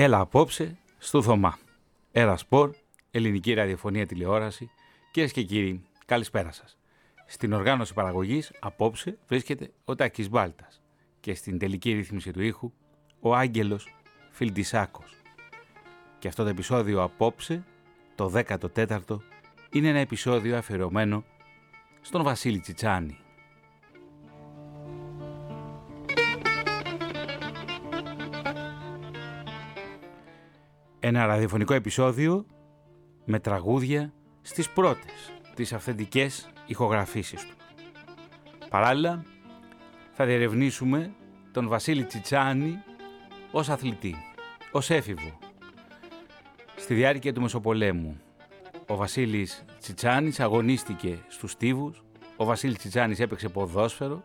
Έλα απόψε στο Θωμά. Έρα σπορ, ελληνική ραδιοφωνία τηλεόραση. Κυρίες και κύριοι, καλησπέρα σας. Στην οργάνωση παραγωγής απόψε βρίσκεται ο Τάκης Μπάλτας και στην τελική ρύθμιση του ήχου ο Άγγελος Φιλτισάκος. Και αυτό το επεισόδιο απόψε, το 14ο, είναι ένα επεισόδιο αφιερωμένο στον Βασίλη Τσιτσάνη. Ένα ραδιοφωνικό επεισόδιο με τραγούδια στις πρώτες, τις αυθεντικές ηχογραφήσεις του. Παράλληλα, θα διερευνήσουμε τον Βασίλη Τσιτσάνη ως αθλητή, ως έφηβο. Στη διάρκεια του Μεσοπολέμου, ο Βασίλης Τσιτσάνης αγωνίστηκε στους Στίβους, ο Βασίλης Τσιτσάνης έπαιξε ποδόσφαιρο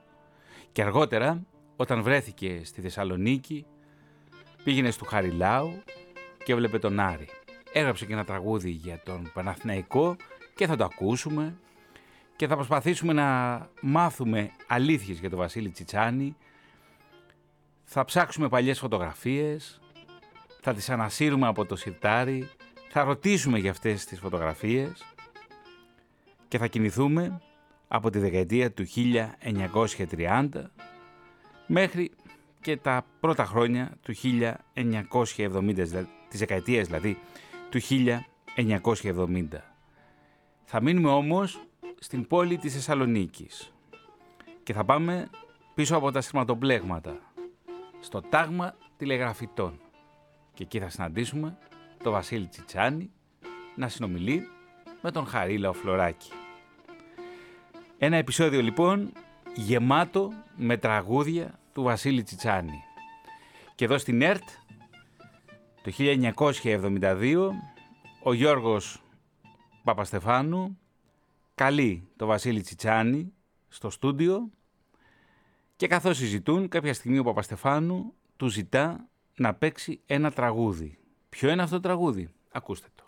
και αργότερα, όταν βρέθηκε στη Θεσσαλονίκη, πήγαινε στο Χαριλάου και έβλεπε τον Άρη. Έγραψε και ένα τραγούδι για τον Παναθηναϊκό και θα το ακούσουμε και θα προσπαθήσουμε να μάθουμε αλήθειες για τον Βασίλη Τσιτσάνη. Θα ψάξουμε παλιές φωτογραφίες, θα τις ανασύρουμε από το σιρτάρι, θα ρωτήσουμε για αυτές τις φωτογραφίες και θα κινηθούμε από τη δεκαετία του 1930 μέχρι και τα πρώτα χρόνια του 1970, τις δεκαετίες δηλαδή του 1970. Θα μείνουμε όμως στην πόλη της Θεσσαλονίκης και θα πάμε πίσω από τα σειρματοπλέγματα, στο τάγμα τηλεγραφητών. Και εκεί θα συναντήσουμε τον Βασίλη Τσιτσάνη να συνομιλεί με τον Χαρίλαο Φλωράκη. Ένα επεισόδιο λοιπόν γεμάτο με τραγούδια του Βασίλη Τσιτσάνη. Και εδώ στην ΕΡΤ το 1972 ο Γιώργος Παπαστεφάνου καλεί το Βασίλη Τσιτσάνη στο στούντιο και καθώς συζητούν κάποια στιγμή ο Παπαστεφάνου του ζητά να παίξει ένα τραγούδι. Ποιο είναι αυτό το τραγούδι; Ακούστε το.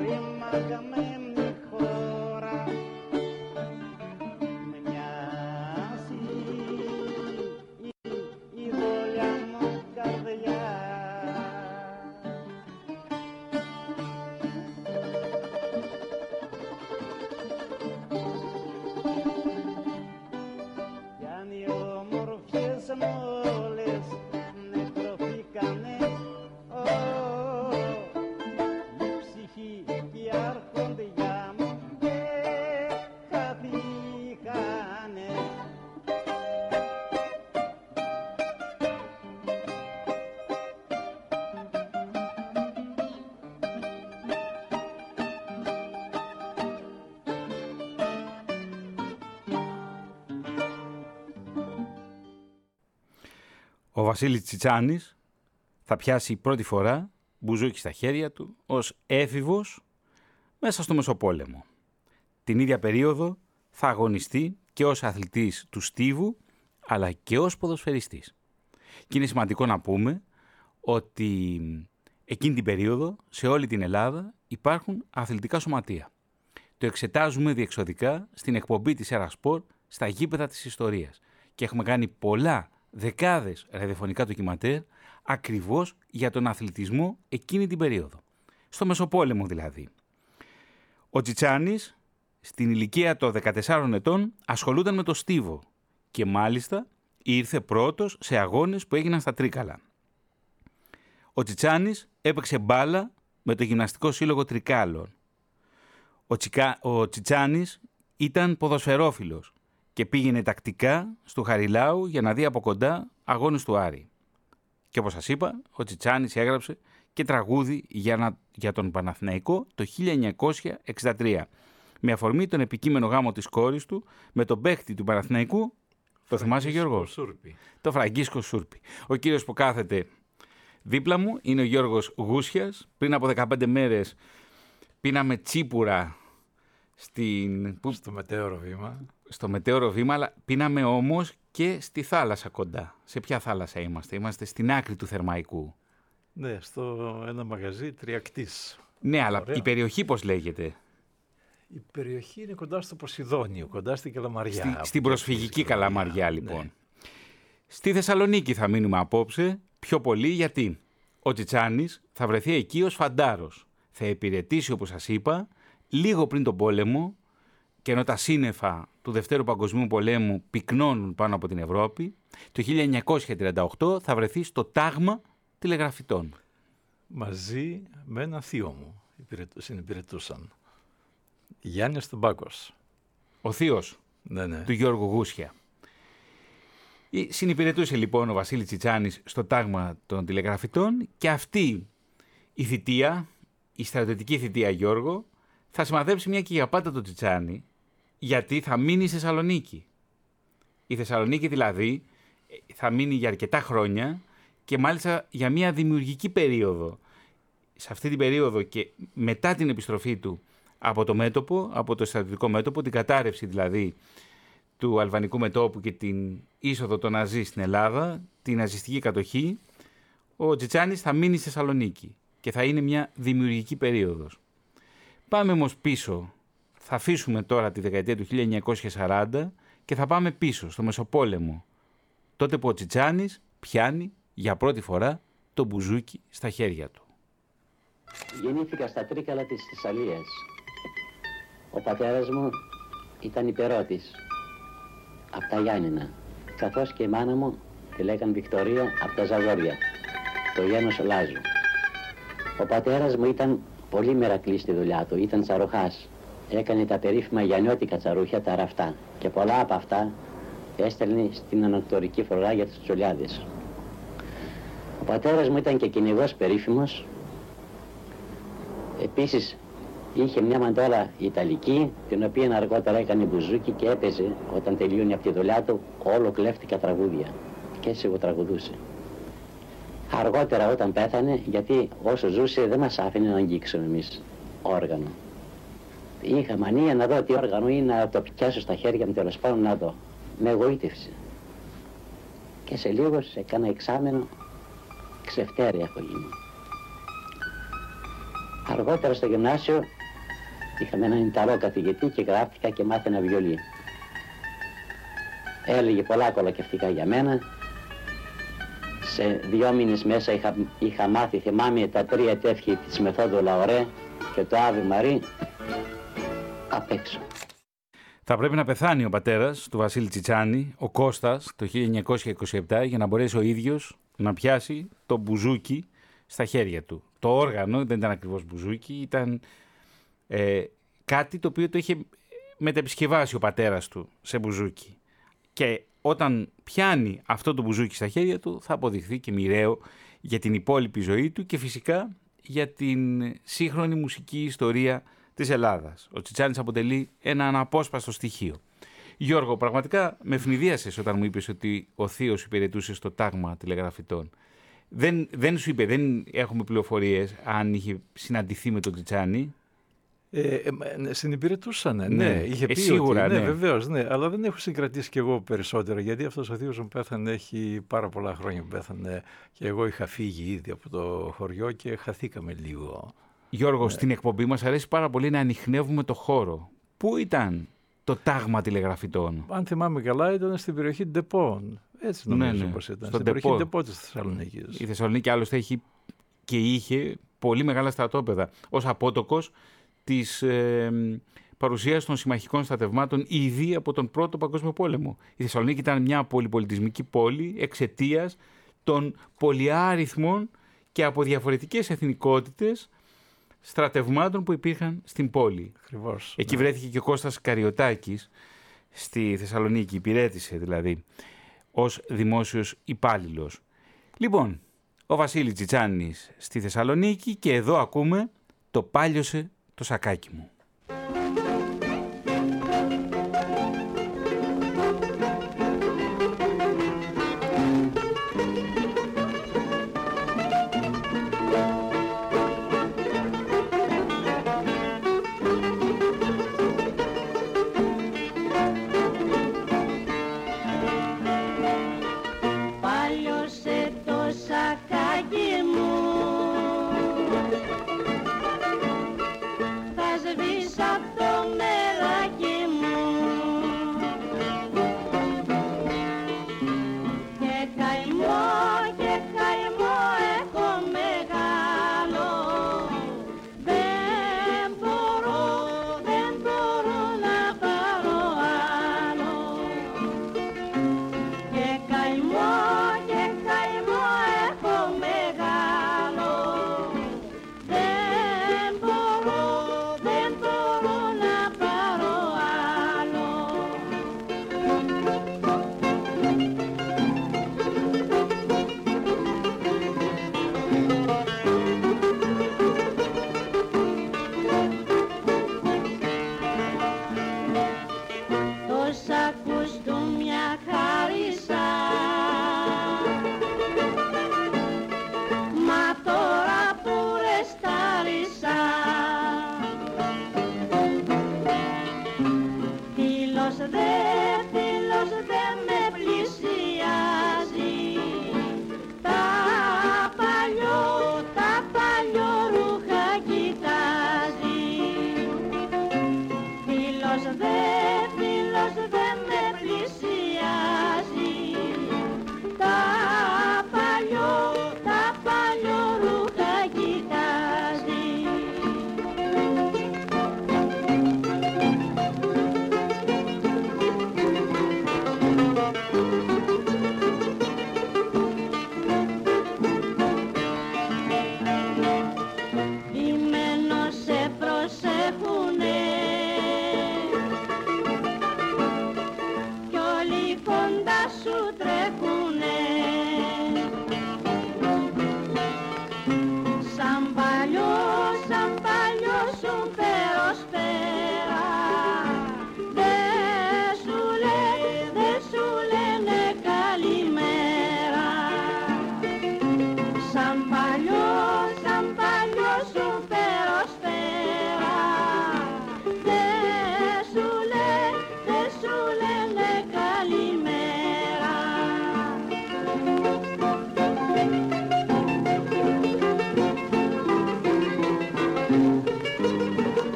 Ο Βασίλης Τσιτσάνης θα πιάσει πρώτη φορά μπουζούκι στα χέρια του ως έφηβος μέσα στο Μεσοπόλεμο. Την ίδια περίοδο θα αγωνιστεί και ως αθλητής του Στίβου, αλλά και ως ποδοσφαιριστής. Και είναι σημαντικό να πούμε ότι εκείνη την περίοδο σε όλη την Ελλάδα υπάρχουν αθλητικά σωματεία. Το εξετάζουμε διεξοδικά στην εκπομπή της Ερασπορ στα γήπεδα της ιστορίας και έχουμε κάνει πολλά δεκάδες ραδιοφωνικά ντοκιματέρ ακριβώς για τον αθλητισμό εκείνη την περίοδο. Στο Μεσοπόλεμο δηλαδή. Ο Τσιτσάνης στην ηλικία των 14 ετών ασχολούνταν με το στίβο και μάλιστα ήρθε πρώτος σε αγώνες που έγιναν στα Τρίκαλα. Ο Τσιτσάνης έπαιξε μπάλα με το γυμναστικό σύλλογο Τρικάλων. Ο, Τσικα... ο Τσιτσάνης ήταν ποδοσφαιρόφιλος και πήγαινε τακτικά στο Χαριλάου για να δει από κοντά αγώνες του Άρη. Και όπως σας είπα, ο Τσιτσάνης έγραψε και τραγούδι για, να... για τον Παναθηναϊκό το 1963 με αφορμή τον επικείμενο γάμο της κόρης του με τον παίχτη του Παναθηναϊκού, το θυμάσαι Γιώργος, Σούρπι. το Φραγκίσκο Σούρπι. Ο κύριος που κάθεται δίπλα μου είναι ο Γιώργος Γούσιας. Πριν από 15 μέρες πίναμε τσίπουρα στην... Στο μετέωρο βήμα. Στο μετέωρο βήμα, αλλά πίναμε όμως και στη θάλασσα κοντά. Σε ποια θάλασσα είμαστε, είμαστε στην άκρη του Θερμαϊκού. Ναι, στο ένα μαγαζί τριακτής. Ναι, αλλά η περιοχή πώς λέγεται; Η περιοχή είναι κοντά στο Ποσειδόνιο, κοντά στην Καλαμαριά. Στη, στην προσφυγική Καλαμαριά, λοιπόν. Ναι. Στη Θεσσαλονίκη θα μείνουμε απόψε, πιο πολύ γιατί; Ο Τσιτσάνης θα βρεθεί εκεί ως φαντάρος. Θα υπηρετήσει, όπως σας είπα, λίγο πριν τον πόλεμο και ενώ τα σύννεφα του Δευτέρου Παγκοσμίου Πολέμου πυκνώνουν πάνω από την Ευρώπη, το 1938 θα βρεθεί στο τάγμα τηλεγραφητών. Μαζί με ένα θείο μου συνυπηρετούσαν. Γιάννης Τουμπάκος. Ο θείος ναι, ναι. του Γιώργου Γούσια. Συνυπηρετούσε λοιπόν ο Βασίλης Τσιτσάνης στο τάγμα των τηλεγραφητών και αυτή η θητεία, η στρατιωτική θητεία Γιώργο, θα σημαδέψει μια και για πάντα τον Τσιτσάνη, γιατί θα μείνει στη Θεσσαλονίκη. Η Θεσσαλονίκη δηλαδή θα μείνει για αρκετά χρόνια και μάλιστα για μια δημιουργική περίοδο. Σε αυτή την περίοδο και μετά την επιστροφή του από το μέτωπο, από το στρατιωτικό μέτωπο, την κατάρρευση δηλαδή του αλβανικού μετώπου και την είσοδο των Ναζί στην Ελλάδα, την ναζιστική κατοχή, ο Τζιτσάνης θα μείνει στη Θεσσαλονίκη και θα είναι μια δημιουργική περίοδος. Πάμε όμως πίσω, θα αφήσουμε τώρα τη δεκαετία του 1940 και θα πάμε πίσω στο Μεσοπόλεμο, τότε που ο Τσιτσάνης πιάνει για πρώτη φορά το μπουζούκι στα χέρια του. Γεννήθηκα στα Τρίκαλα της Θεσσαλίας. Ο πατέρας μου ήταν υπερώτης από τα Γιάννηνα, καθώς και η μάνα μου τη λέγαν Βικτωρία από τα Ζαγόρια, το γένος Λάζου. Ο πατέρας μου ήταν πολύ μερακλής στη δουλειά του, ήταν τσαροχάς. Έκανε τα περίφημα γιαννιώτικα τσαρούχια, τα ραφτά και πολλά από αυτά έστελνε στην ανατολική φορά για τους τσολιάδες. Ο πατέρας μου ήταν και κυνηγός περίφημος. Επίσης είχε μια μαντόλα Ιταλική, την οποία αργότερα έκανε μπουζούκι και έπαιζε όταν τελειώνει από τη δουλειά του όλο κλέφτηκα τραγούδια. Και έτσι εγώ τραγουδούσε. Αργότερα όταν πέθανε, γιατί όσο ζούσε δεν μας άφηνε να αγγίξουμε εμείς όργανο. Είχα μανία να δω τι όργανο είναι, να το πιάσω στα χέρια μου τέλος πάντων να δω. Με εγωίτευσε. Και σε λίγο σε κάνα εξάμενο ξεφτέρια έχω γίνει. Αργότερα στο γυμνάσιο είχαμε έναν Ιταλό καθηγητή και γράφτηκα και μάθαινα βιολί. Έλεγε πολλά κολακευτικά για μένα. Σε δυο μήνες μέσα είχα, είχα μάθει, θυμάμαι, τα τρία τεύχη της μεθόδου Λαωρέ και το Άβη Μαρή απ' έξω. Θα πρέπει να πεθάνει ο πατέρας του Βασίλη Τσιτσάνη, ο Κώστας, το 1927 για να μπορέσει ο ίδιος να πιάσει το μπουζούκι στα χέρια του. Το όργανο δεν ήταν ακριβώς μπουζούκι, ήταν ε, κάτι το οποίο το είχε μετεπισκευάσει ο πατέρας του σε μπουζούκι. Και όταν πιάνει αυτό το μπουζούκι στα χέρια του θα αποδειχθεί και μοιραίο για την υπόλοιπη ζωή του και φυσικά για την σύγχρονη μουσική ιστορία της Ελλάδας. Ο Τσιτσάνης αποτελεί ένα αναπόσπαστο στοιχείο. Γιώργο, πραγματικά με ευνηδίασες όταν μου είπες ότι ο θείος υπηρετούσε στο τάγμα τηλεγραφητών. Δεν, δεν σου είπε, δεν έχουμε πληροφορίες αν είχε συναντηθεί με τον Τσιτσάνη; Ε, ε, ναι, συνυπηρετούσαν, ναι. ναι. Είχε πει σίγουρα, ότι, ναι, ναι, βεβαίως, ναι. Αλλά δεν έχω συγκρατήσει κι εγώ περισσότερο, γιατί αυτός ο θείος μου πέθανε, έχει πάρα πολλά χρόνια που πέθανε και εγώ είχα φύγει ήδη από το χωριό και χαθήκαμε λίγο. Γιώργο, ναι. στην εκπομπή μας αρέσει πάρα πολύ να ανοιχνεύουμε το χώρο. Πού ήταν το τάγμα τηλεγραφητών; Αν θυμάμαι καλά ήταν στην περιοχή Ντεπών. Έτσι νομίζω ναι, ναι. πως ήταν. στην περιοχή Ντεπό της Θεσσαλονίκης. Η Θεσσαλονίκη άλλωστε έχει και είχε πολύ μεγάλα στρατόπεδα ως απότοκος της ε, παρουσίας των συμμαχικών στρατευμάτων ήδη από τον Πρώτο Παγκόσμιο Πόλεμο. Η Θεσσαλονίκη ήταν μια πολυπολιτισμική πόλη εξαιτίας των πολυάριθμων και από διαφορετικές εθνικότητες στρατευμάτων που υπήρχαν στην πόλη. Ακριβώς, Εκεί ναι. βρέθηκε και ο Κώστας Καριωτάκης στη Θεσσαλονίκη, υπηρέτησε δηλαδή ως δημόσιος υπάλληλος. Λοιπόν, ο Βασίλης Τσιτσάνης στη Θεσσαλονίκη και εδώ ακούμε το πάλιωσε το σακάκι μου.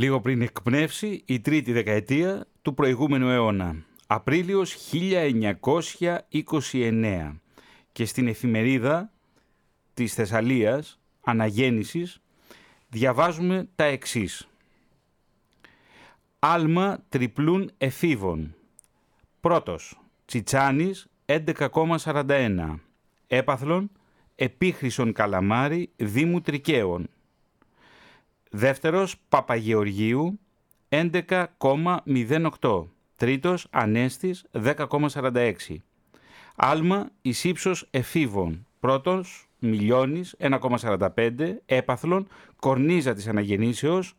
Λίγο πριν εκπνεύσει η τρίτη δεκαετία του προηγούμενου αιώνα. Απρίλιος 1929 και στην εφημερίδα της Θεσσαλίας Αναγέννησης διαβάζουμε τα εξής. Άλμα τριπλούν εφήβων. Πρώτος, Τσιτσάνης 11,41. Έπαθλον, Επίχρυσον Καλαμάρι Δήμου Τρικαίων. Δεύτερος Παπαγεωργίου 11,08. Τρίτος Ανέστης 10,46. Άλμα εις ύψος εφήβων. Πρώτος Μιλιώνης 1,45. Έπαθλον Κορνίζα της Αναγεννήσεως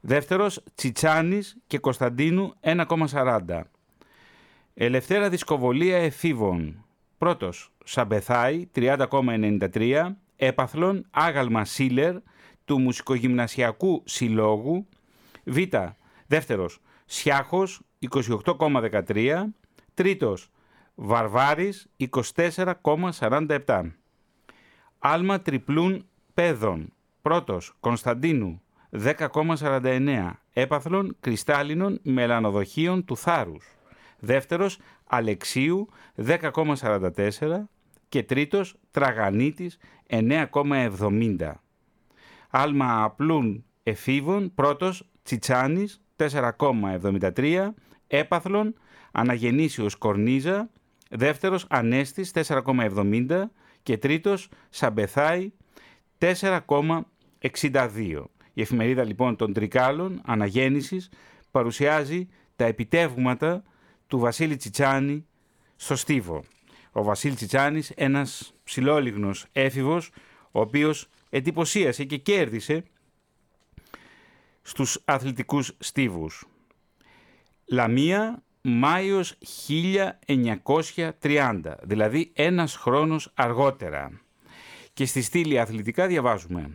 Δεύτερος Τσιτσάνης και Κωνσταντίνου 1,40. Ελευθέρα δισκοβολία εφήβων. Πρώτος Σαμπεθάη 30,93. Έπαθλον Άγαλμα Σίλερ του Μουσικογυμνασιακού Συλλόγου. Β. Δεύτερος Σιάχος 28,13. Τρίτος Βαρβάρης 24,47. Άλμα τριπλούν παιδών. Πρώτος Κωνσταντίνου 10,49. Έπαθλων κρυστάλλινων μελανοδοχείων του θάρους. Δεύτερος Αλεξίου 10,44 και τρίτος Τραγανίτης 9,70. Άλμα απλούν εφήβων πρώτος Τσιτσάνης 4,73. Έπαθλων Αναγεννήσιος Κορνίζα δεύτερος Ανέστης 4,70 και τρίτος Σαμπεθάη 4,62. Η εφημερίδα λοιπόν των Τρικάλων Αναγέννησης παρουσιάζει τα επιτεύγματα του Βασίλη Τσιτσάνη στο Στίβο. Ο Βασίλη Τσιτσάνης, ένας ψηλόλιγνος έφηβος, ο οποίος εντυπωσίασε και κέρδισε στους αθλητικούς στίβους. Λαμία, Μάιος 1930, δηλαδή ένας χρόνος αργότερα. Και στη στήλη αθλητικά διαβάζουμε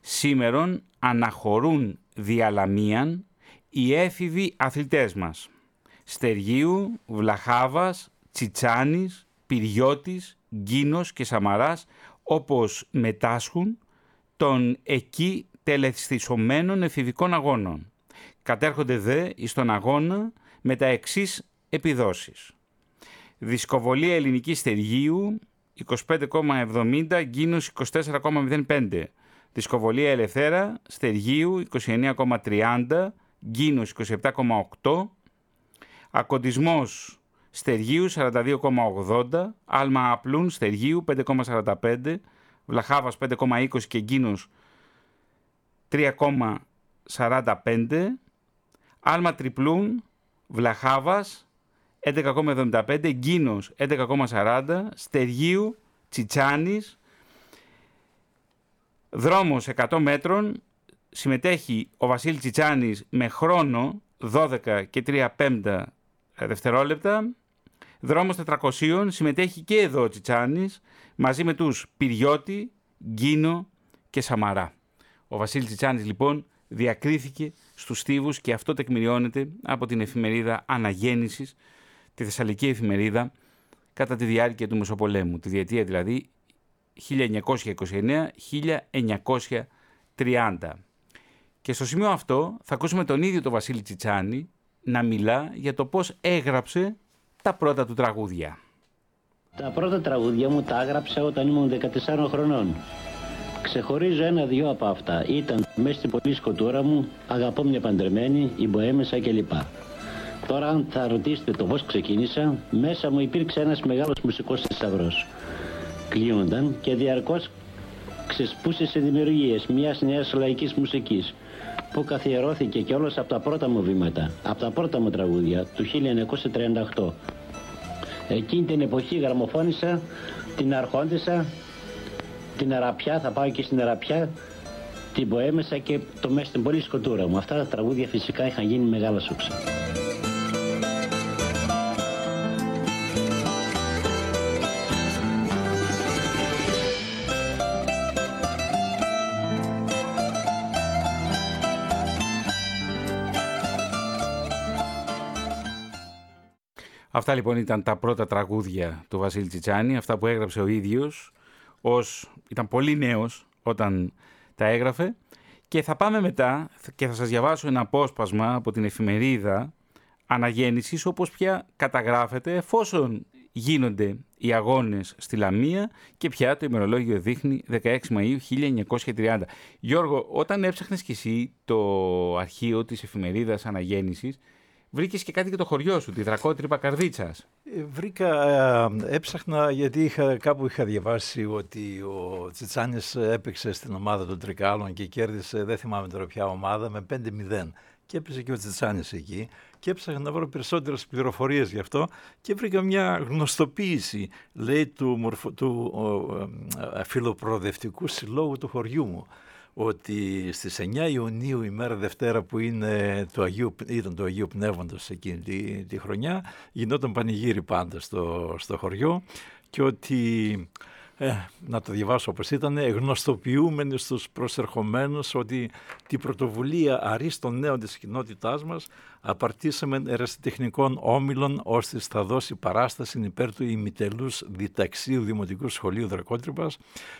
«Σήμερον αναχωρούν διαλαμίαν οι έφηβοι αθλητές μας. Στεργίου, Βλαχάβας, Τσιτσάνης, Πυριώτης, Γκίνος και Σαμαράς όπως μετάσχουν των εκεί τελεθιστισωμένων εφηβικών αγώνων. Κατέρχονται δε εις τον αγώνα με τα εξής επιδόσεις. Δισκοβολία ελληνικής στεργίου 25,70, Γκίνος 24,05. Δισκοβολία ελευθέρα στεργίου 29,30, Γκίνος 27,8. Ακοντισμός στεργίου 42,80, άλμα απλούν στεργίου 5,45, βλαχάβας 5,20 και γκίνος 3,45, άλμα τριπλούν βλαχάβας 11,75, γκίνος 11,40, στεργίου τσιτσάνης, δρόμος 100 μέτρων, συμμετέχει ο Βασίλης Τσιτσάνης με χρόνο 12 και 3 πέμπτα δευτερόλεπτα. Δρόμος 400 συμμετέχει και εδώ ο Τσιτσάνης μαζί με τους Πυριώτη, Γκίνο και Σαμαρά. Ο Βασίλης Τσιτσάνης λοιπόν διακρίθηκε στους στίβους και αυτό τεκμηριώνεται από την εφημερίδα Αναγέννησης, τη Θεσσαλική εφημερίδα, κατά τη διάρκεια του Μεσοπολέμου, τη διετία δηλαδή 1929-1930. Και στο σημείο αυτό θα ακούσουμε τον ίδιο τον Βασίλη Τσιτσάνη να μιλά για το πώς έγραψε τα πρώτα του τραγούδια. Τα πρώτα τραγούδια μου τα έγραψα όταν ήμουν 14 χρονών. Ξεχωρίζω ένα-δυο από αυτά. Ήταν μέσα στην πολύ σκοτούρα μου, αγαπώ μια παντρεμένη, η Μποέμεσα κλπ. Τώρα αν θα ρωτήσετε το πώς ξεκίνησα, μέσα μου υπήρξε ένας μεγάλος μουσικός θησαυρός. Κλείονταν και διαρκώς ξεσπούσε σε δημιουργίες μιας νέας λαϊκής μουσικής που καθιερώθηκε και όλος από τα πρώτα μου βήματα, από τα πρώτα μου τραγούδια του 1938. Εκείνη την εποχή γραμμοφώνησα την Αρχόντισσα, την Αραπιά, θα πάω και στην Αραπιά, την Ποέμεσα και το μέσα στην πολύ σκοτούρα μου. Αυτά τα τραγούδια φυσικά είχαν γίνει μεγάλα σούξα. Αυτά λοιπόν ήταν τα πρώτα τραγούδια του Βασίλη Τσιτσάνη, αυτά που έγραψε ο ίδιος, ως, ήταν πολύ νέος όταν τα έγραφε. Και θα πάμε μετά και θα σας διαβάσω ένα απόσπασμα από την εφημερίδα Αναγέννησης, όπως πια καταγράφεται εφόσον γίνονται οι αγώνες στη Λαμία και πια το ημερολόγιο δείχνει 16 Μαΐου 1930. Γιώργο, όταν έψαχνες κι εσύ το αρχείο της εφημερίδας Αναγέννησης, βρήκες και κάτι για το χωριό σου, τη Δρακότρυπα Καρδίτσας. Ε, βρήκα, ε, έψαχνα γιατί είχα, κάπου είχα διαβάσει ότι ο Τσιτσάνης έπαιξε στην ομάδα των Τρικάλων και κέρδισε, δεν θυμάμαι τώρα ποια ομάδα, με 5-0. Και έπαιζε και ο Τσιτσάνης εκεί και έψαχνα να βρω περισσότερες πληροφορίες γι' αυτό και βρήκα μια γνωστοποίηση, λέει, του, του ο, ε, φιλοπροοδευτικού συλλόγου του χωριού μου ότι στις 9 Ιουνίου, ημέρα Δευτέρα που είναι το Αγίου, ήταν το Αγίου Πνεύματος εκείνη τη, τη χρονιά, γινόταν πανηγύρι πάντα στο, στο χωριό και ότι ε, να το διαβάσω όπως ήταν, γνωστοποιούμενοι στους προσερχομένους ότι την πρωτοβουλία αρίστων νέων της κοινότητάς μας απαρτήσαμε ερασιτεχνικών όμιλων ώστε θα δώσει παράσταση υπέρ του ημιτελούς διταξίου Δημοτικού Σχολείου Δρακότρυπας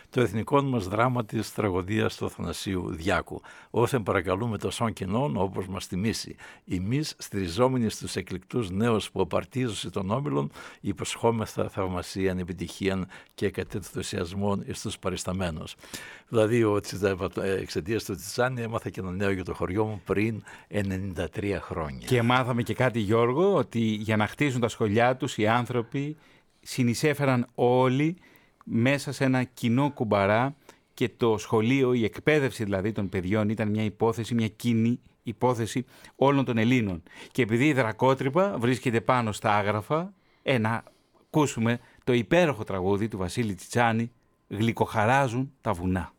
το εθνικό μας δράμα της τραγωδίας του Αθανασίου Διάκου. Όθεν παρακαλούμε το σόν κοινών όπως μας θυμίσει. Εμείς στηριζόμενοι στους εκλεκτούς νέους που απαρτίζουν των όμιλων υποσχόμεθα θαυμασία, επιτυχία και κατενθουσιασμών στους παρισταμένους. Δηλαδή ο εξαιτίας του Τσιτσάνη έμαθα και ένα νέο για το χωριό μου πριν 93 χρόνια. Και μάθαμε και κάτι Γιώργο, ότι για να χτίσουν τα σχολιά τους οι άνθρωποι συνεισέφεραν όλοι μέσα σε ένα κοινό κουμπαρά και το σχολείο, η εκπαίδευση δηλαδή των παιδιών ήταν μια υπόθεση, μια κοινή υπόθεση όλων των Ελλήνων. Και επειδή η δρακότρυπα βρίσκεται πάνω στα άγραφα, ε, να ακούσουμε το υπέροχο τραγούδι του Βασίλη Τσιτσάνη «Γλυκοχαράζουν τα βουνά».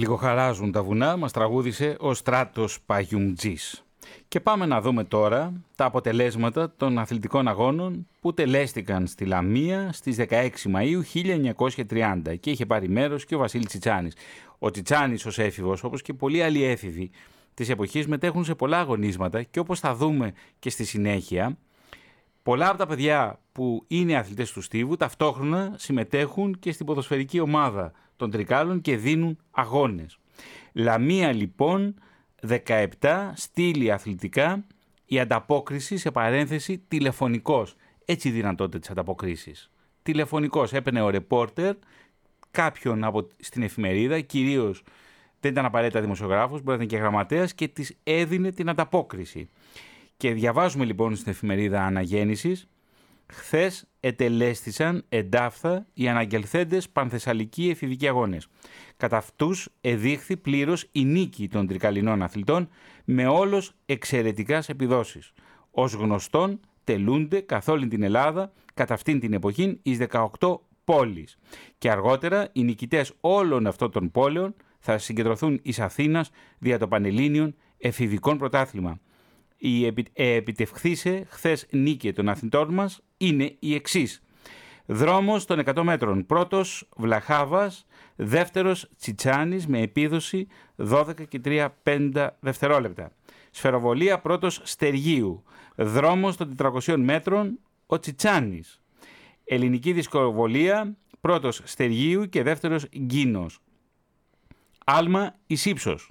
Γλυκοχαράζουν τα βουνά, μας τραγούδισε ο Στράτος Παγιουμτζής. Και πάμε να δούμε τώρα τα αποτελέσματα των αθλητικών αγώνων που τελέστηκαν στη Λαμία στις 16 Μαΐου 1930 και είχε πάρει μέρος και ο Βασίλης Τσιτσάνης. Ο Τσιτσάνης ως έφηβος, όπως και πολλοί άλλοι έφηβοι της εποχής, μετέχουν σε πολλά αγωνίσματα και όπως θα δούμε και στη συνέχεια, πολλά από τα παιδιά που είναι αθλητές του Στίβου ταυτόχρονα συμμετέχουν και στην ποδοσφαιρική ομάδα των Τρικάλων και δίνουν αγώνες. Λαμία λοιπόν 17 στήλη αθλητικά η ανταπόκριση σε παρένθεση τηλεφωνικός. Έτσι δυνατότητα της ανταποκρίσης. Τηλεφωνικός έπαιρνε ο ρεπόρτερ κάποιον από, στην εφημερίδα, κυρίως δεν ήταν απαραίτητα δημοσιογράφος, μπορεί να ήταν και γραμματέας και της έδινε την ανταπόκριση. Και διαβάζουμε λοιπόν στην εφημερίδα Αναγέννησης Χθες ετελέστησαν εντάφθα οι αναγγελθέντες πανθεσσαλικοί εφηβικοί αγώνες. Κατά αυτούς εδείχθη πλήρως η νίκη των τρικαλινών αθλητών με όλος εξαιρετικά επιδόσεις. Ως γνωστόν τελούνται καθ' όλη την Ελλάδα κατά αυτήν την εποχή εις 18 πόλεις. Και αργότερα οι νικητές όλων αυτών των πόλεων θα συγκεντρωθούν εις Αθήνας δια το Πανελλήνιον εφηβικών πρωτάθλημα. Η επι... επιτευχθήσε χθες νίκη των αθλητών μας είναι η εξής. Δρόμος των 100 μέτρων. Πρώτος Βλαχάβας, δεύτερος Τσιτσάνης με επίδοση 12 και 3 5 δευτερόλεπτα. Σφαιροβολία πρώτος Στεργίου. Δρόμος των 400 μέτρων ο Τσιτσάνης. Ελληνική δισκοβολία πρώτος Στεργίου και δεύτερος Γκίνος. Άλμα Ισύψος.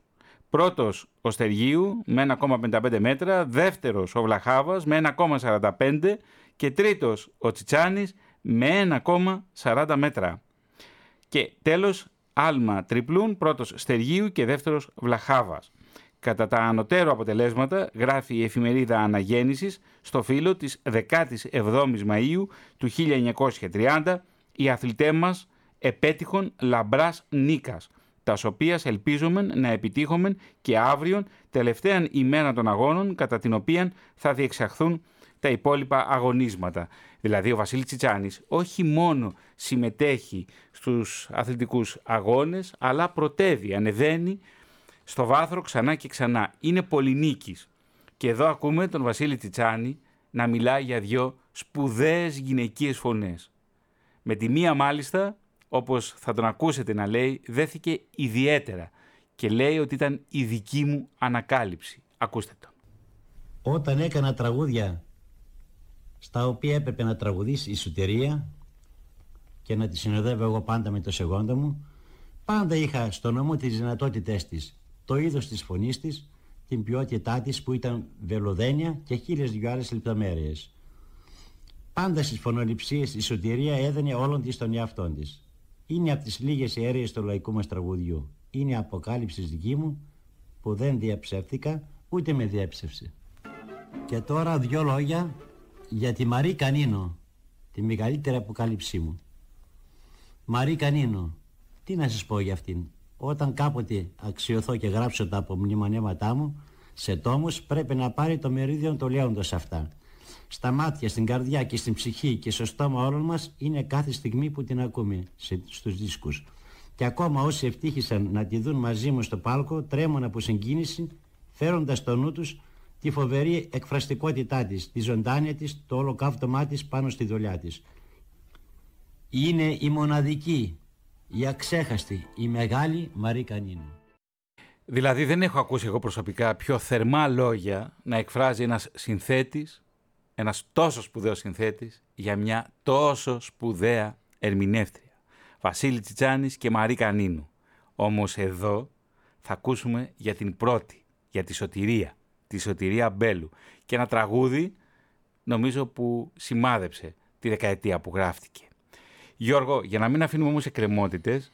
Πρώτος ο Στεργίου με 1,55 μέτρα, δεύτερος ο Βλαχάβας με 1,45 και τρίτος ο Τσιτσάνης με 1,40 μέτρα. Και τέλος άλμα τριπλούν, πρώτος Στεργίου και δεύτερος Βλαχάβας. Κατά τα ανωτέρω αποτελέσματα γράφει η εφημερίδα Αναγέννησης στο φύλλο της 17ης Μαΐου του 1930 οι αθλητές μας επέτυχον λαμπράς νίκας τα οποία ελπίζουμε να επιτύχουμε και αύριο τελευταία ημέρα των αγώνων κατά την οποία θα διεξαχθούν τα υπόλοιπα αγωνίσματα. Δηλαδή ο Βασίλης Τσιτσάνης όχι μόνο συμμετέχει στους αθλητικούς αγώνες, αλλά πρωτεύει, ανεβαίνει στο βάθρο ξανά και ξανά. Είναι πολυνίκης. Και εδώ ακούμε τον Βασίλη Τσιτσάνη να μιλάει για δυο σπουδαίες γυναικείες φωνές. Με τη μία μάλιστα, όπως θα τον ακούσετε να λέει, δέθηκε ιδιαίτερα και λέει ότι ήταν η δική μου ανακάλυψη. Ακούστε το. Όταν έκανα τραγούδια στα οποία έπρεπε να τραγουδήσει η σουτερία και να τη συνοδεύω εγώ πάντα με το σεγόντα μου, πάντα είχα στο νόμο τις δυνατότητές της, το είδος της φωνής της, την ποιότητά της που ήταν βελοδένια και χίλιες δυο άλλες λεπτομέρειες. Πάντα στις φωνοληψίες η σωτηρία έδαινε όλον της τον εαυτό της. Είναι από τις λίγες αίρειες του λαϊκού μας τραγουδιού. Είναι αποκάλυψης δική μου που δεν διαψεύθηκα ούτε με διέψευσε. Και τώρα δυο λόγια για τη Μαρή Κανίνο, τη μεγαλύτερη αποκάλυψή μου. Μαρή Κανίνο, τι να σας πω για αυτήν. Όταν κάποτε αξιωθώ και γράψω τα απομνημονέματά μου, σε τόμους πρέπει να πάρει το μερίδιο το λέοντος αυτά. Στα μάτια, στην καρδιά και στην ψυχή και στο στόμα όλων μας είναι κάθε στιγμή που την ακούμε σε, στους δίσκους. Και ακόμα όσοι ευτύχησαν να τη δουν μαζί μου στο πάλκο τρέμουν από συγκίνηση φέροντας το νου τους τη φοβερή εκφραστικότητά της, τη ζωντάνια της, το ολοκαύτωμά της πάνω στη δουλειά της. Είναι η μοναδική, η αξέχαστη, η μεγάλη Μαρή Κανίνου. Δηλαδή δεν έχω ακούσει εγώ προσωπικά πιο θερμά λόγια να εκφράζει ένας συνθέτης, ένας τόσο σπουδαίος συνθέτης για μια τόσο σπουδαία ερμηνεύτρια. Βασίλη Τσιτσάνης και Μαρή Κανίνου. Όμως εδώ θα ακούσουμε για την πρώτη, για τη σωτηρία τη Σωτηρία Μπέλου και ένα τραγούδι νομίζω που σημάδεψε τη δεκαετία που γράφτηκε. Γιώργο, για να μην αφήνουμε όμως εκκρεμότητες,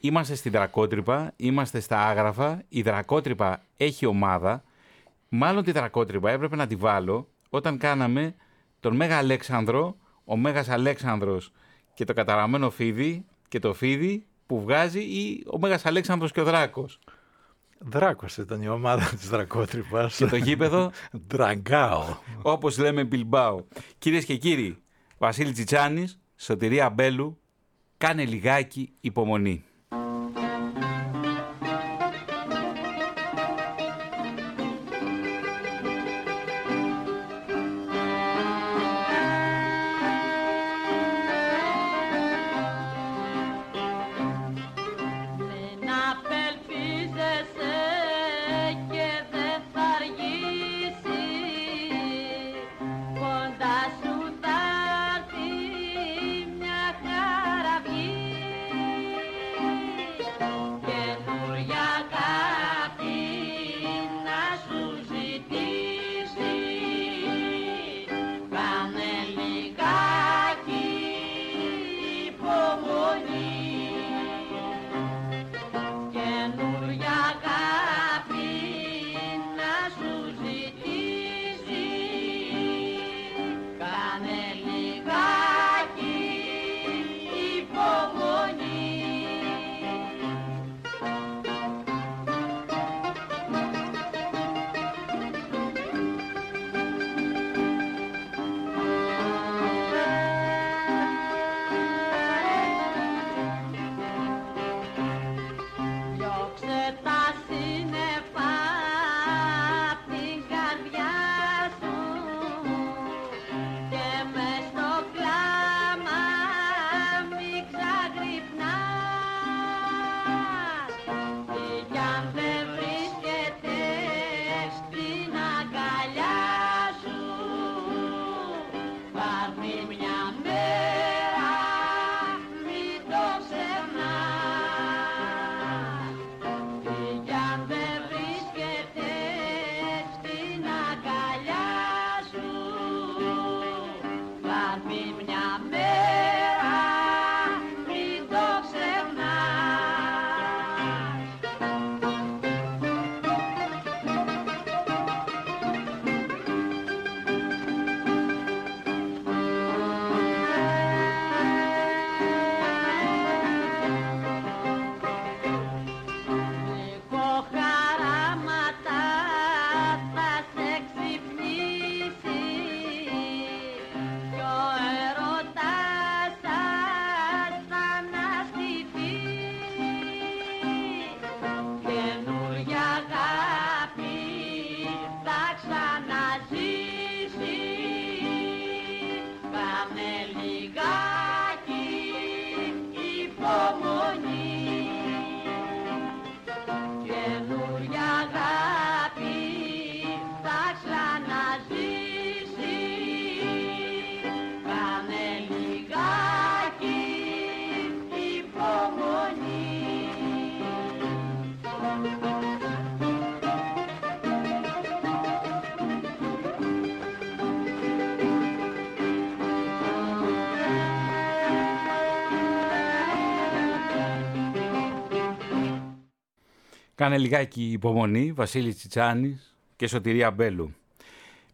είμαστε στη Δρακότρυπα, είμαστε στα Άγραφα, η Δρακότρυπα έχει ομάδα, μάλλον τη Δρακότρυπα έπρεπε να τη βάλω όταν κάναμε τον Μέγα Αλέξανδρο, ο Μέγας Αλέξανδρος και το καταραμένο φίδι και το φίδι που βγάζει ή ο Μέγας Αλέξανδρος και ο Δράκος. Δράκος ήταν η ομάδα της Δρακότρυπας. Και το γήπεδο; Δραγκάο. Όπως λέμε Μπιλμπάο. Κυρίες και κύριοι, Βασίλη Τσιτσάνης, Σωτηρία Μπέλου, κάνε λιγάκι υπομονή. Κάνε λιγάκι υπομονή, Βασίλης Τσιτσάνης και Σωτηρία Μπέλου.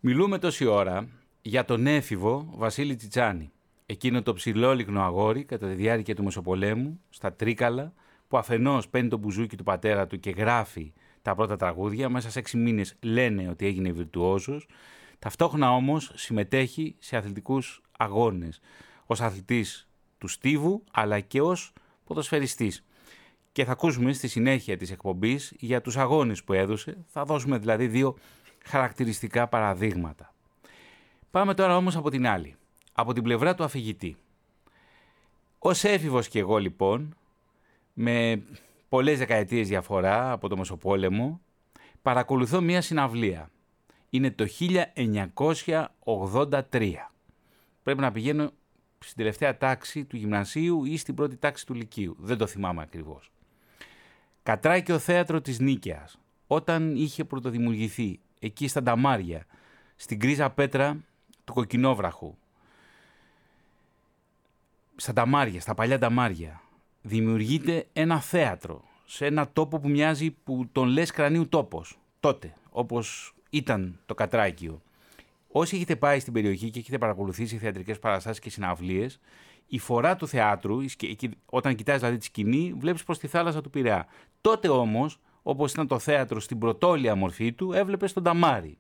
Μιλούμε τόση ώρα για τον έφηβο Βασίλη Τσιτσάνη. Εκείνο το ψηλόλιγνο αγόρι κατά τη διάρκεια του Μεσοπολέμου, στα Τρίκαλα, που αφενός παίρνει το μπουζούκι του πατέρα του και γράφει τα πρώτα τραγούδια. Μέσα σε έξι μήνες λένε ότι έγινε βιρτουόζος. Ταυτόχρονα όμως συμμετέχει σε αθλητικούς αγώνες. Ως αθλητής του Στίβου, αλλά και ως ποδοσφαιριστής και θα ακούσουμε στη συνέχεια της εκπομπής για τους αγώνες που έδωσε. Θα δώσουμε δηλαδή δύο χαρακτηριστικά παραδείγματα. Πάμε τώρα όμως από την άλλη, από την πλευρά του αφηγητή. Ως έφηβος και εγώ λοιπόν, με πολλές δεκαετίες διαφορά από το Μεσοπόλεμο, παρακολουθώ μία συναυλία. Είναι το 1983. Πρέπει να πηγαίνω στην τελευταία τάξη του γυμνασίου ή στην πρώτη τάξη του λυκείου. Δεν το θυμάμαι ακριβώς. Κατράκιο θέατρο της Νίκαιας, όταν είχε πρωτοδημιουργηθεί εκεί στα Νταμάρια, στην κρίζα πέτρα του Κοκκινόβραχου, στα Νταμάρια, στα παλιά Νταμάρια, δημιουργείται ένα θέατρο σε ένα τόπο που μοιάζει που τον λες κρανίου τόπος, τότε, όπως ήταν το Κατράκιο. Όσοι έχετε πάει στην περιοχή και έχετε παρακολουθήσει θεατρικές παραστάσεις και συναυλίες, η φορά του θεάτρου, όταν κοιτάζει δηλαδή τη σκηνή, βλέπεις προ τη θάλασσα του Πειραιά. Τότε όμως, όπως ήταν το θέατρο στην πρωτόλια μορφή του, έβλεπες τον Ταμάρι.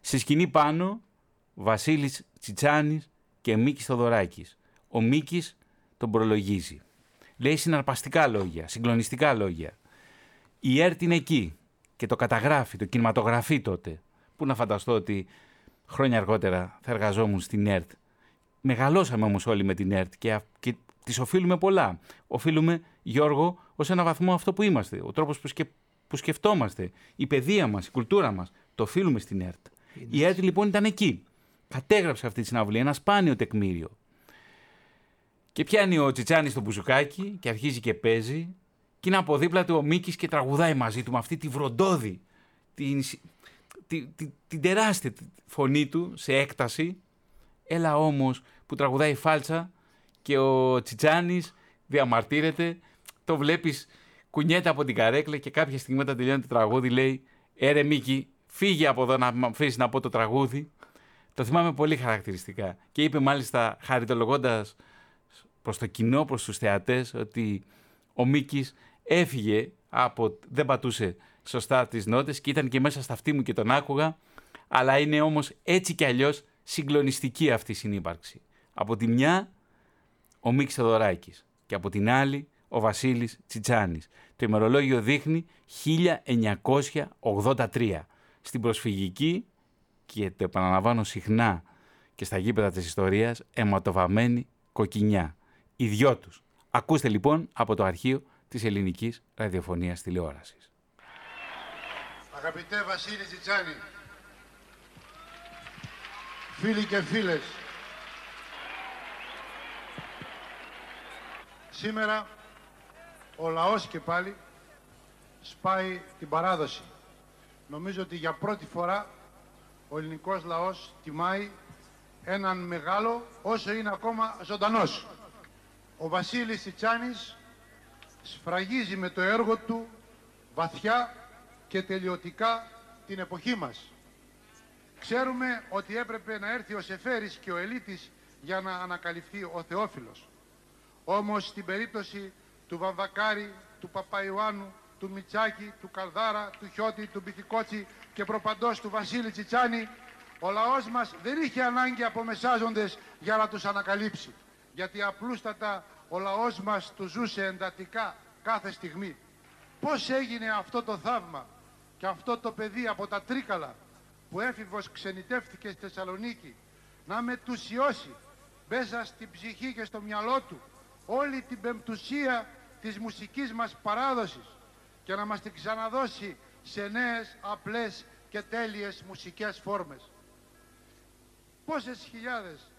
Στη σκηνή πάνω, Βασίλης Τσιτσάνης και Μίκης Θοδωράκης. Ο Μίκης τον προλογίζει. Λέει συναρπαστικά λόγια, συγκλονιστικά λόγια. Η ΕΡΤ είναι εκεί και το καταγράφει, το κινηματογραφεί τότε. Πού να φανταστώ ότι χρόνια αργότερα θα εργαζόμουν στην ΕΡΤ Μεγαλώσαμε όμως όλοι με την ΕΡΤ και, και τη οφείλουμε πολλά. Οφείλουμε, Γιώργο, ως ένα βαθμό αυτό που είμαστε. Ο τρόπος που, σκε, που σκεφτόμαστε, η παιδεία μας, η κουλτούρα μας. Το οφείλουμε στην ΕΡΤ. Η ΕΡΤ λοιπόν ήταν εκεί. Κατέγραψε αυτή τη συναυλία, ένα σπάνιο τεκμήριο. Και πιάνει ο Τσιτσάνης στο μπουζουκάκι και αρχίζει και παίζει. Και είναι από δίπλα του ο Μίκης και τραγουδάει μαζί του με αυτή τη βροντόδη, την, την, την, την τεράστια φωνή του σε έκταση. Έλα όμως που τραγουδάει φάλτσα και ο Τσιτσάνης διαμαρτύρεται, το βλέπεις κουνιέται από την καρέκλα και κάποια στιγμή όταν τελειώνει το τραγούδι λέει «Έρε Μίκη, φύγε από εδώ να με αφήσεις να πω το τραγούδι». Το θυμάμαι πολύ χαρακτηριστικά. Και είπε μάλιστα χαριτολογώντας προς το κοινό, προς τους θεατές ότι ο Μίκης έφυγε από, δεν πατούσε σωστά τις νότες και ήταν και μέσα στα αυτή μου και τον άκουγα αλλά είναι όμως έτσι κι αλλιώς συγκλονιστική αυτή η συνύπαρξη. Από τη μια ο Μίξ Θεοδωράκης και από την άλλη ο Βασίλης Τσιτσάνης. Το ημερολόγιο δείχνει 1983. Στην προσφυγική και το επαναλαμβάνω συχνά και στα γήπεδα της ιστορίας αιματοβαμένη κοκκινιά. Οι δυο τους. Ακούστε λοιπόν από το αρχείο της ελληνικής ραδιοφωνίας τηλεόρασης. Αγαπητέ Βασίλη Τσιτσάνη, φίλοι και φίλες. Σήμερα ο λαός και πάλι σπάει την παράδοση. Νομίζω ότι για πρώτη φορά ο ελληνικός λαός τιμάει έναν μεγάλο όσο είναι ακόμα ζωντανός. Ο Βασίλης Τσιτσάνης σφραγίζει με το έργο του βαθιά και τελειωτικά την εποχή μας. Ξέρουμε ότι έπρεπε να έρθει ο Σεφέρης και ο Ελίτης για να ανακαλυφθεί ο Θεόφιλος. Όμως στην περίπτωση του Βαμβακάρη, του Παπαϊωάννου, του Μιτσάκη, του Καλδάρα, του Χιώτη, του Μπιθικότσι και προπαντός του Βασίλη Τσιτσάνη, ο λαός μας δεν είχε ανάγκη από μεσάζοντες για να τους ανακαλύψει. Γιατί απλούστατα ο λαός μας τους ζούσε εντατικά κάθε στιγμή. Πώς έγινε αυτό το θαύμα; Και αυτό το παιδί από τα Τρίκαλα που έφηβος ξενιτεύτηκε στη Θεσσαλονίκη να μετουσιώσει μέσα στην ψυχή και στο μυαλό του όλη την πεμπτουσία της μουσικής μας παράδοσης και να μας την ξαναδώσει σε νέες, απλές και τέλειες μουσικές φόρμες. Πόσες χιλιάδες,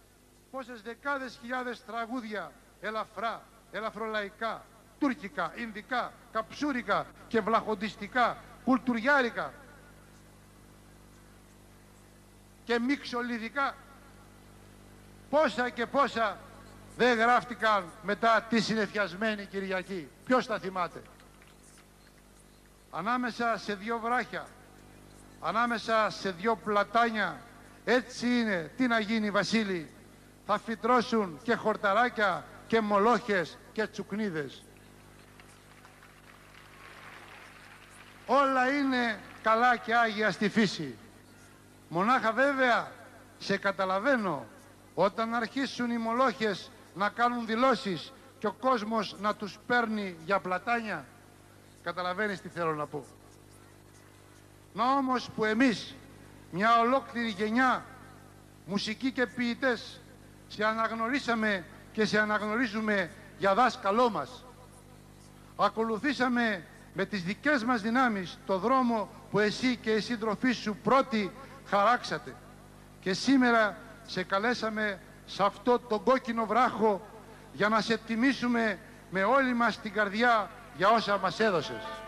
πόσες δεκάδες χιλιάδες τραγούδια ελαφρά, ελαφρολαϊκά, τουρκικά, ινδικά, καψούρικα και βλαχοντιστικά, κουλτουριάρικα και μίξολιδικά. Πόσα και πόσα δεν γράφτηκαν μετά τη συνεφιασμένη Κυριακή. Ποιος τα θυμάται; ανάμεσα σε δύο βράχια, ανάμεσα σε δύο πλατάνια. Έτσι είναι. Τι να γίνει Βασίλη; Θα φυτρώσουν και χορταράκια και μολόχες και τσουκνίδες. Όλα είναι καλά και άγια στη φύση. Μονάχα βέβαια σε καταλαβαίνω όταν αρχίσουν οι μολόχες να κάνουν δηλώσεις και ο κόσμος να τους παίρνει για πλατάνια. Καταλαβαίνεις τι θέλω να πω. Να όμως που εμείς, μια ολόκληρη γενιά, μουσικοί και ποιητές, σε αναγνωρίσαμε και σε αναγνωρίζουμε για δάσκαλό μας. Ακολουθήσαμε με τις δικές μας δυνάμεις το δρόμο που εσύ και οι σύντροφοί σου πρώτοι χαράξατε. Και σήμερα σε καλέσαμε σε αυτό τον κόκκινο βράχο για να σε τιμήσουμε με όλη μας την καρδιά για όσα μας έδωσες.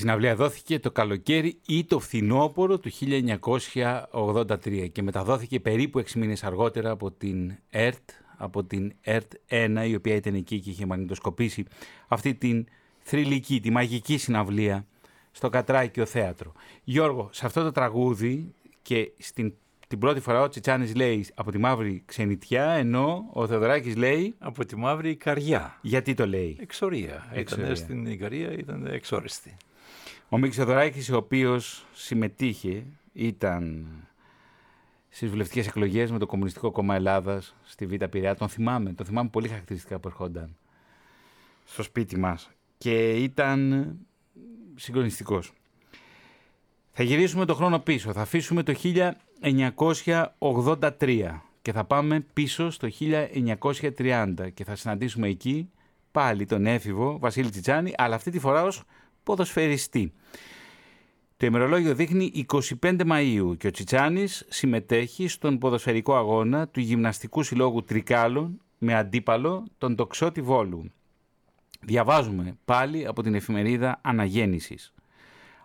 Συναυλία δόθηκε το καλοκαίρι ή το φθινόπωρο του 1983 και μεταδόθηκε περίπου 6 μήνες αργότερα από την ΕΡΤ, από την ΕΡΤ 1, η οποία ήταν εκεί και είχε μαγνητοσκοπήσει αυτή την θρηλυκή, τη μαγική συναυλία στο Κατράκιο Θέατρο. Γιώργο, σε αυτό το τραγούδι και στην την πρώτη φορά ο Τσιτσάνης λέει από τη μαύρη ξενιτιά, ενώ ο Θεοδωράκης λέει... Από τη μαύρη καριά. Γιατί το λέει; Εξορία. Ήταν στην Ικαρία, ήταν εξόριστη. Ο Μίξος ο οποίος συμμετείχε, ήταν στις βουλευτικές εκλογές με το Κομμουνιστικό Κόμμα Ελλάδας στη Β' Πειραιά. Τον θυμάμαι, τον θυμάμαι πολύ χαρακτηριστικά που ερχόταν στο σπίτι μας και ήταν συγκλονιστικός. Θα γυρίσουμε το χρόνο πίσω. Θα αφήσουμε το 1983 και θα πάμε πίσω στο 1930 και θα συναντήσουμε εκεί πάλι τον έφηβο Βασίλη Τσιτσάνη, αλλά αυτή τη φορά ως ποδοσφαιριστή. Το ημερολόγιο δείχνει 25 Μαΐου και ο Τσιτσάνης συμμετέχει στον ποδοσφαιρικό αγώνα του Γυμναστικού Συλλόγου Τρικάλων με αντίπαλο τον Τοξότη Βόλου. Διαβάζουμε πάλι από την εφημερίδα Αναγέννησης.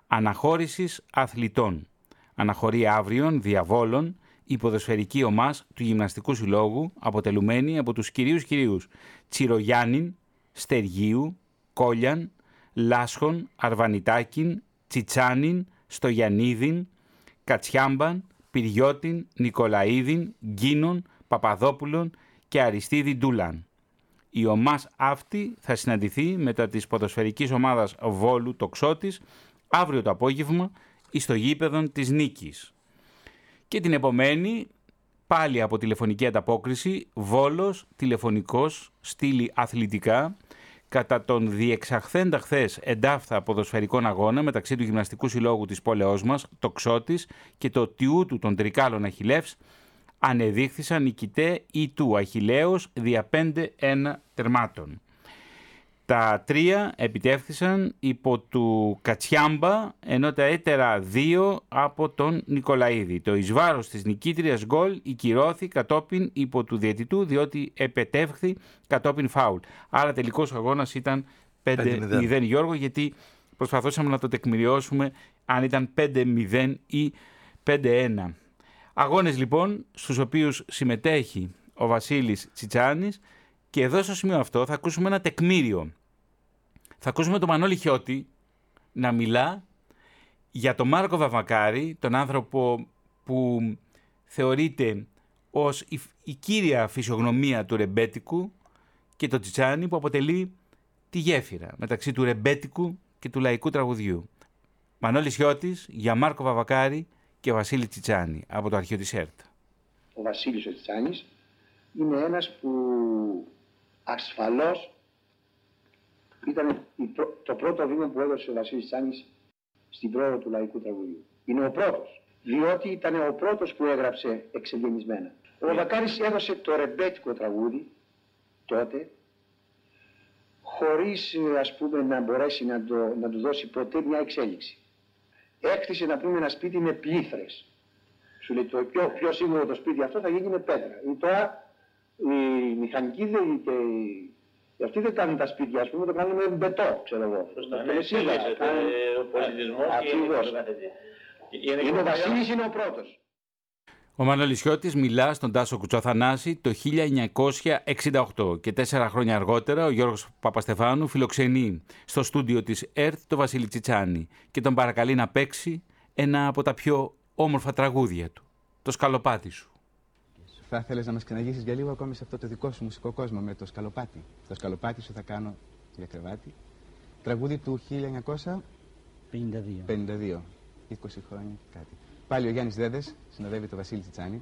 Αναχώρησης αθλητών. Αναχωρεί αύριον διαβόλων η ποδοσφαιρική ομάς του Γυμναστικού Συλλόγου αποτελουμένη από τους κυρίους κυρίους Τσιρογιάννην, Στεργίου, Κόλιαν, Λάσχον, Αρβανιτάκιν, Τσιτσάνιν, Στογιανίδιν, Κατσιάμπαν, Πυριώτιν, Νικολαίδιν, Γκίνον, Παπαδόπουλον και Αριστίδη Ντούλαν. Η ομάς αυτή θα συναντηθεί μετά της ποδοσφαιρικής ομάδας Βόλου Τοξότης αύριο το απόγευμα στο γήπεδο της Νίκης. Και την επομένη πάλι από τηλεφωνική ανταπόκριση Βόλος, τηλεφωνικός, στήλη αθλητικά κατά τον διεξαχθέντα χθες εντάφθα ποδοσφαιρικών αγώνα μεταξύ του Γυμναστικού Συλλόγου της πόλεώς μας, το Ξώτης και το Τιούτου των Τρικάλων Αχιλεύς, ανεδείχθησαν νικητέ ή του Αχιλέως δια 5-1 τερμάτων. Τα τρία επιτεύχθησαν υπό του Κατσιάμπα, ενώ τα έτερα δύο από τον Νικολαίδη. Το εις βάρος της νικήτριας γκολ κυρώθη κατόπιν υπό του διαιτητού, διότι επετεύχθη κατόπιν φάουλ. Άρα τελικός αγώνας ήταν 5-0 Γιώργο, γιατί προσπαθούσαμε να το τεκμηριώσουμε αν ήταν 5-0 ή 5-1. Αγώνες λοιπόν στους οποίους συμμετέχει ο Βασίλης Τσιτσάνης και εδώ στο σημείο αυτό θα ακούσουμε ένα τεκμήριο. Θα ακούσουμε τον Μανώλη Χιώτη να μιλά για τον Μάρκο Βαβακάρη, τον άνθρωπο που θεωρείται ως η, κύρια φυσιογνωμία του ρεμπέτικου και το Τσιτσάνι που αποτελεί τη γέφυρα μεταξύ του ρεμπέτικου και του λαϊκού τραγουδιού. Μανώλης Χιώτης για Μάρκο Βαβακάρη και Βασίλη Τσιτσάνη από το αρχείο της ΕΡΤ. Ο Βασίλης ο Τσιτσάνης είναι ένας που ασφαλώς ήταν το πρώτο βήμα που έδωσε ο Βασίλης Τσάνης στην πρόοδο του λαϊκού τραγουδιού. Είναι ο πρώτος, διότι ήταν ο πρώτος που έγραψε εξελινισμένα. Ο Βακάρης έδωσε το ρεμπέτικο τραγούδι τότε, χωρίς ας πούμε να μπορέσει να, το, να του δώσει ποτέ μια εξέλιξη. Έκτισε να πούμε ένα σπίτι με πλήθρες. Σου λέει το πιο, πιο σίγουρο το σπίτι αυτό θα γίνει με πέτρα. Ή τώρα οι μηχανικοί δεν και αυτοί δεν κάνουν τα σπίτια, ας πούμε, το κάνουν με μπετό, ξέρω εγώ. Σωστά, ναι, ο πολιτισμός και Είναι ο Βασίλης, είναι ο πρώτος. Ο Μανολισιώτης μιλά στον Τάσο Κουτσοθανάση το 1968 και τέσσερα χρόνια αργότερα ο Γιώργος Παπαστεφάνου φιλοξενεί στο στούντιο της ΕΡΤ το Βασίλη Τσιτσάνη και τον παρακαλεί να παίξει ένα από τα πιο όμορφα τραγούδια του, το σκαλοπάτι σου. Θα ήθελε να μας ξαναγήσει για λίγο ακόμη σε αυτό το δικό σου μουσικό κόσμο με το σκαλοπάτι. Το σκαλοπάτι σου θα κάνω για κρεβάτι. Τραγούδι του 1952. 52. 20 χρόνια κάτι. Πάλι ο Γιάννης Δέδες συνοδεύει το Βασίλη Τσιτσάνη.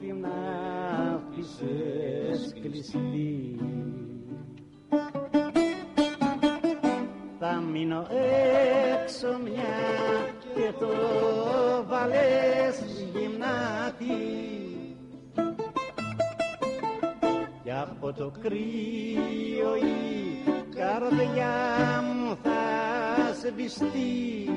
την άφησες κλειστή. Θα μείνω έξω μια και το βαλές γυμνάτη Κι από το κρύο η καρδιά μου θα σβηστεί.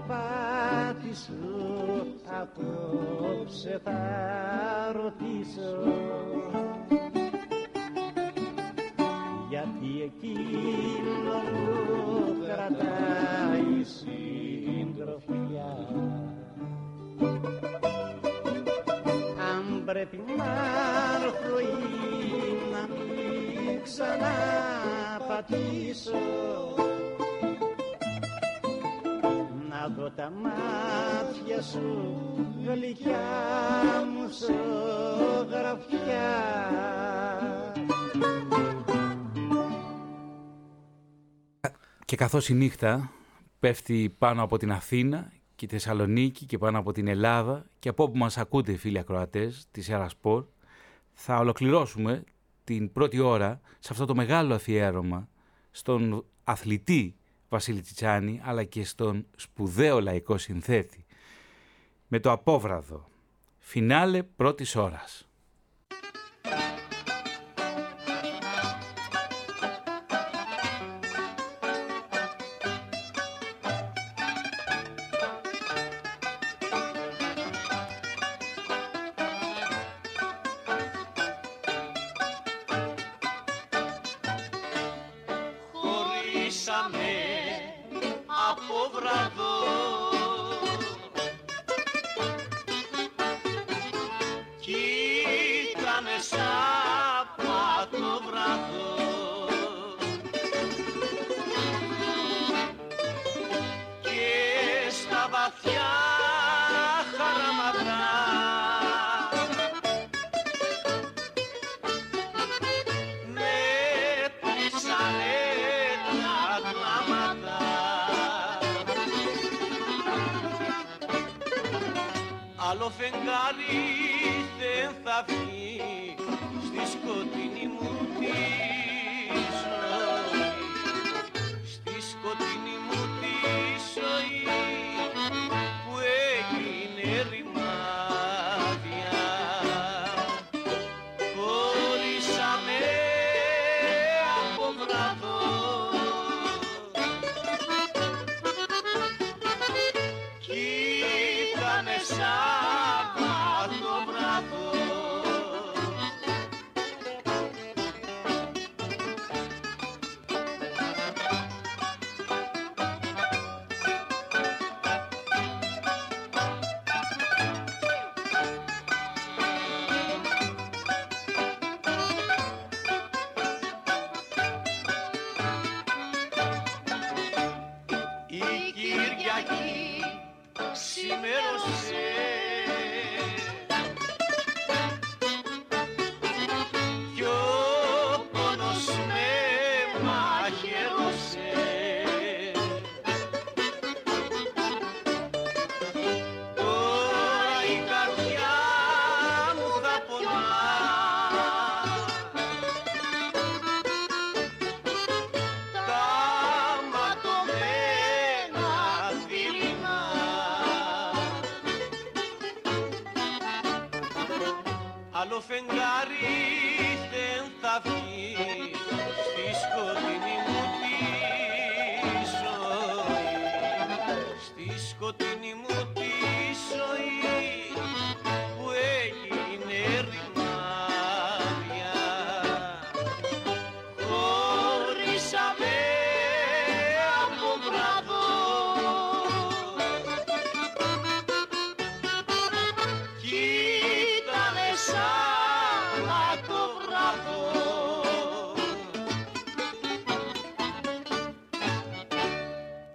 Σκαλοπάτι σου απόψε θα ρωτήσω. Γιατί εκείνο που κρατάει συντροφιά. Αν πρέπει να έρθω ή να μην ξαναπατήσω τα μάτια σου γλυκιά μου ζωγραφιά Και καθώς η νύχτα πέφτει πάνω από την Αθήνα και τη Θεσσαλονίκη και πάνω από την Ελλάδα και από όπου μας ακούτε φίλοι ακροατές της Ερασπορ θα ολοκληρώσουμε την πρώτη ώρα σε αυτό το μεγάλο αφιέρωμα στον αθλητή Βασίλη Τσιτσάνη αλλά και στον σπουδαίο λαϊκό συνθέτη με το απόβραδο φινάλε πρώτης ώρας.